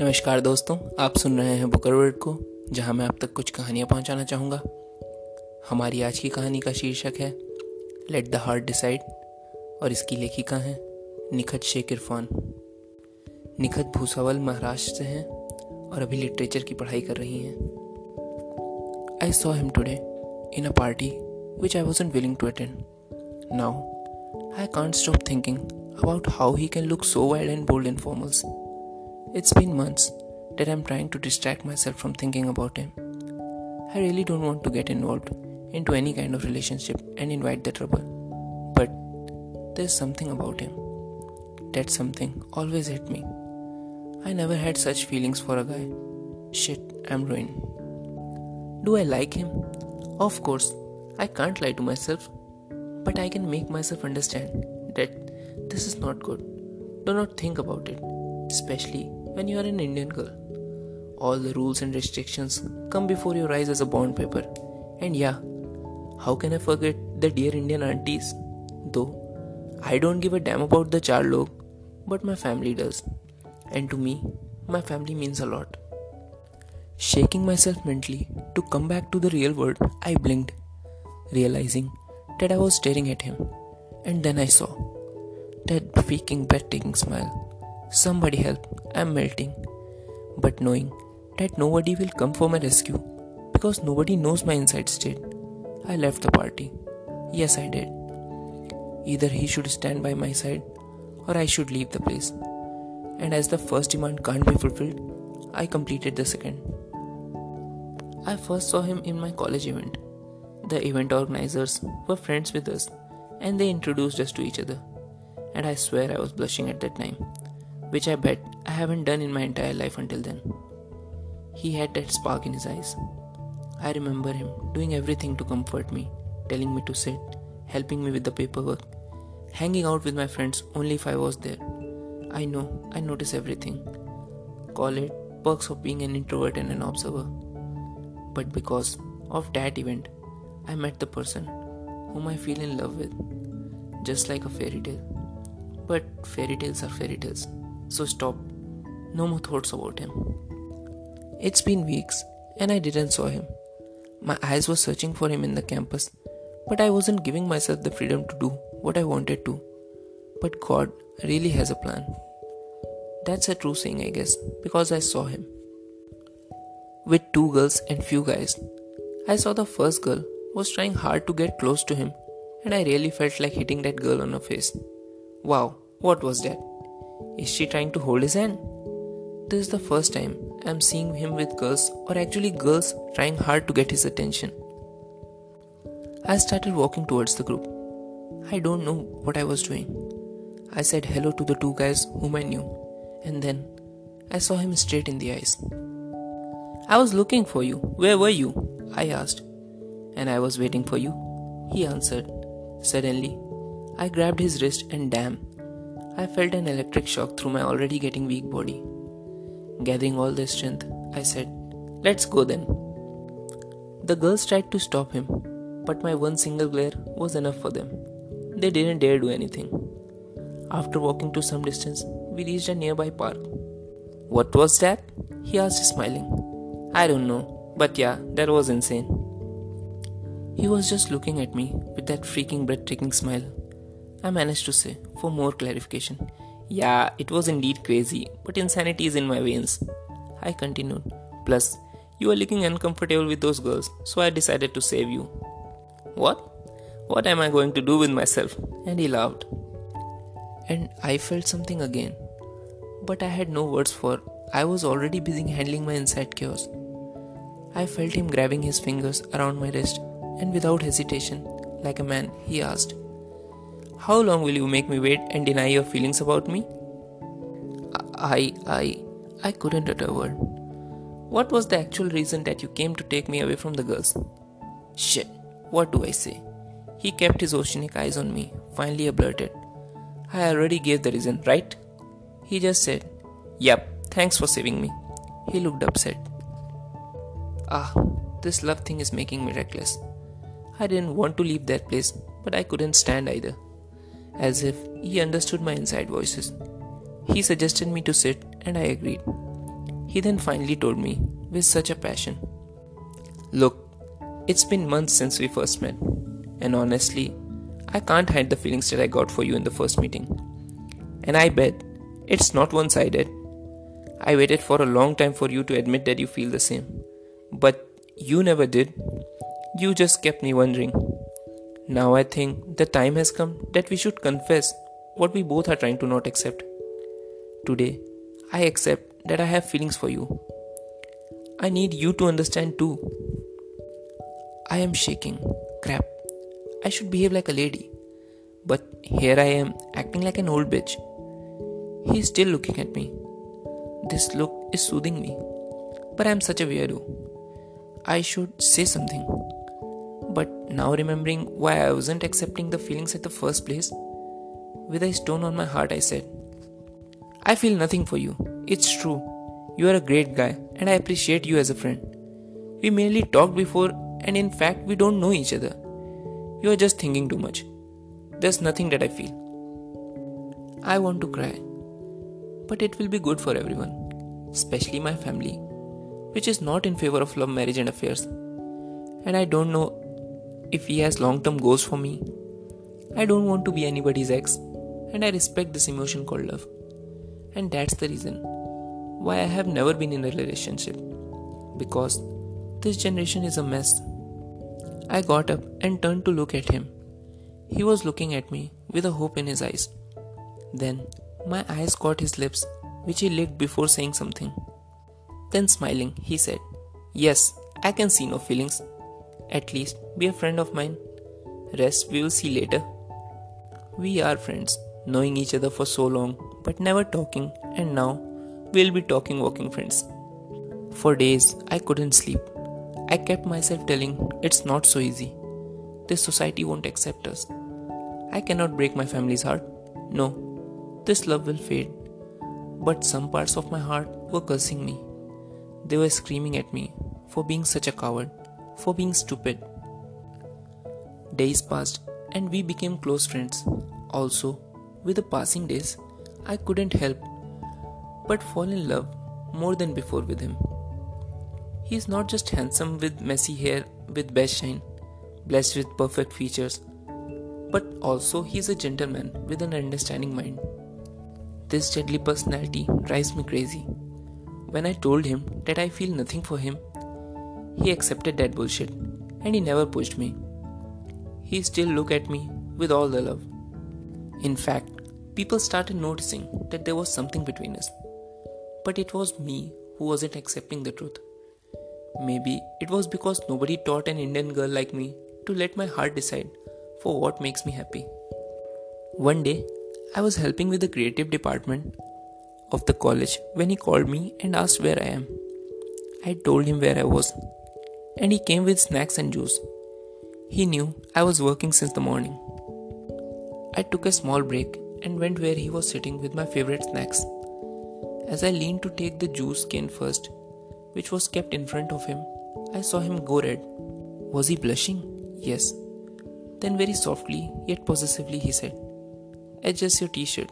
नमस्कार दोस्तों, आप सुन रहे हैं बुकरवर्ड को, जहाँ मैं आप तक कुछ कहानियाँ पहुंचाना चाहूँगा। हमारी आज की कहानी का शीर्षक है लेट द हार्ट डिसाइड और इसकी लेखिका हैं निखत शेख इरफान। निखत भूसावल महाराष्ट्र से हैं और अभी लिटरेचर की पढ़ाई कर रही हैं। I saw him today in a party which I was willing to attend now I can't stop thinking about how he can look so wild and bold in formals It's been months that I'm trying to distract myself from thinking about him. I really don't want to get involved into any kind of relationship and invite the trouble. But there's something about him. That something always hit me. I never had such feelings for a guy. Shit, I'm ruined. Do I like him? Of course, I can't lie to myself. But I can make myself understand that this is not good. Do not think about it, especially when you are an Indian girl. All the rules and restrictions come before your eyes as a bond paper. And yeah, how can I forget the dear Indian aunties? Though I don't give a damn about the char log, but my family does. And to me, my family means a lot. Shaking myself mentally to come back to the real world, I blinked, realizing that I was staring at him. And then I saw that freaking breathtaking smile Somebody help, I'm melting. But knowing that nobody will come for my rescue because nobody knows my inside state, I left the party. Yes, I did. Either he should stand by my side or I should leave the place. And as the first demand can't be fulfilled, I completed the second. I first saw him in my college event. The event organizers were friends with us and they introduced us to each other. And I swear I was blushing at that time which I bet I haven't done in my entire life until then. He had that spark in his eyes. I remember him doing everything to comfort me, telling me to sit, helping me with the paperwork, hanging out with my friends only if I was there. I know, I notice everything. Call it perks of being an introvert and an observer. But because of that event, I met the person whom I feel in love with, just like a fairy tale. But fairy tales are fairy tales. So stop. No more thoughts about him. It's been weeks and I didn't saw him. My eyes were searching for him in the campus, but I wasn't giving myself the freedom to do what I wanted to. But God really has a plan. That's a true saying, I guess, because I saw him. With two girls and few guys. I saw the first girl was trying hard to get close to him, and I really felt like hitting that girl on her face. Wow, what was that? Is she trying to hold his hand? This is the first time I'm seeing him with girls, or actually girls trying hard to get his attention. I started walking towards the group. I don't know what I was doing. I said hello to the two guys whom I knew, and then I saw him straight in the eyes. I was looking for you. Where were you? I asked. And I was waiting for you. He answered. Suddenly, I grabbed his wrist and damn, I felt an electric shock through my already getting weak body. Gathering all the strength, I said, Let's go then. The girls tried to stop him, but my one single glare was enough for them. They didn't dare do anything. After walking to some distance, we reached a nearby park. What was that? He asked, smiling. I don't know, but yeah, that was insane. He was just looking at me with that freaking breathtaking smile. I managed to say, for more clarification. Yeah, it was indeed crazy, but insanity is in my veins. I continued. Plus, you were looking uncomfortable with those girls, so I decided to save you. What? What am I going to do with myself? And he laughed. And I felt something again. But I had no words for I was already busy handling my inside chaos. I felt him grabbing his fingers around my wrist, and without hesitation, like a man, he asked, how long will you make me wait and deny your feelings about me? I, I, I couldn't utter a word. What was the actual reason that you came to take me away from the girls? Shit, what do I say? He kept his oceanic eyes on me, finally I blurted. I already gave the reason, right? He just said, Yep, thanks for saving me. He looked upset. Ah, this love thing is making me reckless. I didn't want to leave that place, but I couldn't stand either as if he understood my inside voices. He suggested me to sit, and I agreed. He then finally told me with such a passion Look, it's been months since we first met, and honestly, I can't hide the feelings that I got for you in the first meeting. And I bet it's not one sided. I waited for a long time for you to admit that you feel the same. But you never did. You just kept me wondering. Now I think the time has come that we should confess what we both are trying to not accept. Today, I accept that I have feelings for you. I need you to understand too. I am shaking. Crap. I should behave like a lady. But here I am acting like an old bitch. He is still looking at me. This look is soothing me. But I am such a weirdo. I should say something. But now remembering why I wasn't accepting the feelings at the first place, with a stone on my heart, I said, I feel nothing for you. It's true. You are a great guy, and I appreciate you as a friend. We merely talked before, and in fact, we don't know each other. You are just thinking too much. There's nothing that I feel. I want to cry. But it will be good for everyone, especially my family which is not in favor of love marriage and affairs. And I don't know if he has long term goals for me. I don't want to be anybody's ex, and I respect this emotion called love. And that's the reason why I have never been in a relationship. Because this generation is a mess. I got up and turned to look at him. He was looking at me with a hope in his eyes. Then my eyes caught his lips, which he licked before saying something. Then, smiling, he said, Yes, I can see no feelings. At least be a friend of mine. Rest we will see later. We are friends, knowing each other for so long, but never talking, and now we'll be talking walking friends. For days, I couldn't sleep. I kept myself telling it's not so easy. This society won't accept us. I cannot break my family's heart. No, this love will fade. But some parts of my heart were cursing me. They were screaming at me for being such a coward, for being stupid. Days passed and we became close friends. Also, with the passing days, I couldn't help but fall in love more than before with him. He is not just handsome with messy hair with best shine, blessed with perfect features, but also he is a gentleman with an understanding mind. This deadly personality drives me crazy. When I told him that I feel nothing for him, he accepted that bullshit and he never pushed me. He still looked at me with all the love. In fact, people started noticing that there was something between us. But it was me who wasn't accepting the truth. Maybe it was because nobody taught an Indian girl like me to let my heart decide for what makes me happy. One day, I was helping with the creative department of the college when he called me and asked where I am. I told him where I was, and he came with snacks and juice. He knew I was working since the morning. I took a small break and went where he was sitting with my favorite snacks. As I leaned to take the juice can first, which was kept in front of him, I saw him go red. Was he blushing? Yes. Then, very softly yet possessively, he said, Adjust your t shirt.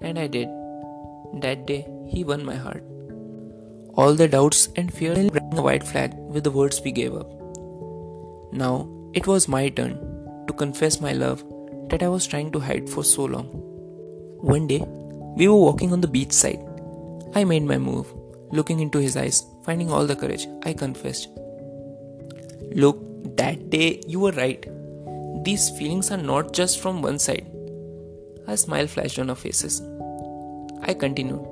And I did. That day, he won my heart. All the doubts and fear fears rang a white flag with the words we gave up. Now, it was my turn to confess my love that I was trying to hide for so long. One day, we were walking on the beach side. I made my move, looking into his eyes, finding all the courage. I confessed. Look, that day you were right. These feelings are not just from one side. A smile flashed on our faces. I continued.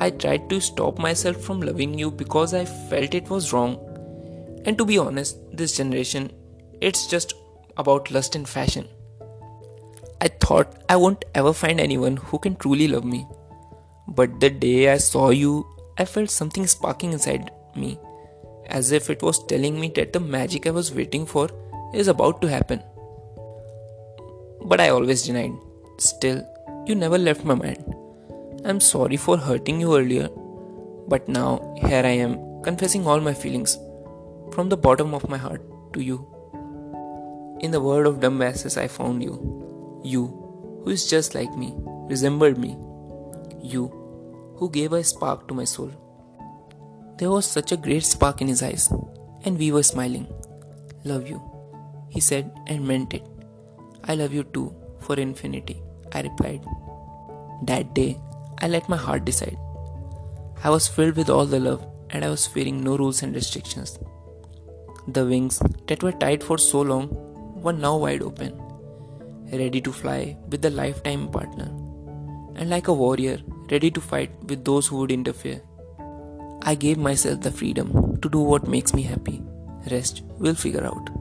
I tried to stop myself from loving you because I felt it was wrong. And to be honest, this generation, it's just about lust and fashion. I thought I won't ever find anyone who can truly love me. But the day I saw you, I felt something sparking inside me, as if it was telling me that the magic I was waiting for is about to happen. But I always denied. Still, you never left my mind. I'm sorry for hurting you earlier, but now here I am confessing all my feelings from the bottom of my heart to you. In the world of dumbasses, I found you. You, who is just like me, resembled me. You, who gave a spark to my soul. There was such a great spark in his eyes, and we were smiling. Love you, he said and meant it. I love you too, for infinity, I replied. That day, I let my heart decide. I was filled with all the love, and I was fearing no rules and restrictions. The wings that were tied for so long were now wide open, ready to fly with the lifetime partner, and like a warrior, ready to fight with those who would interfere. I gave myself the freedom to do what makes me happy. Rest we'll figure out.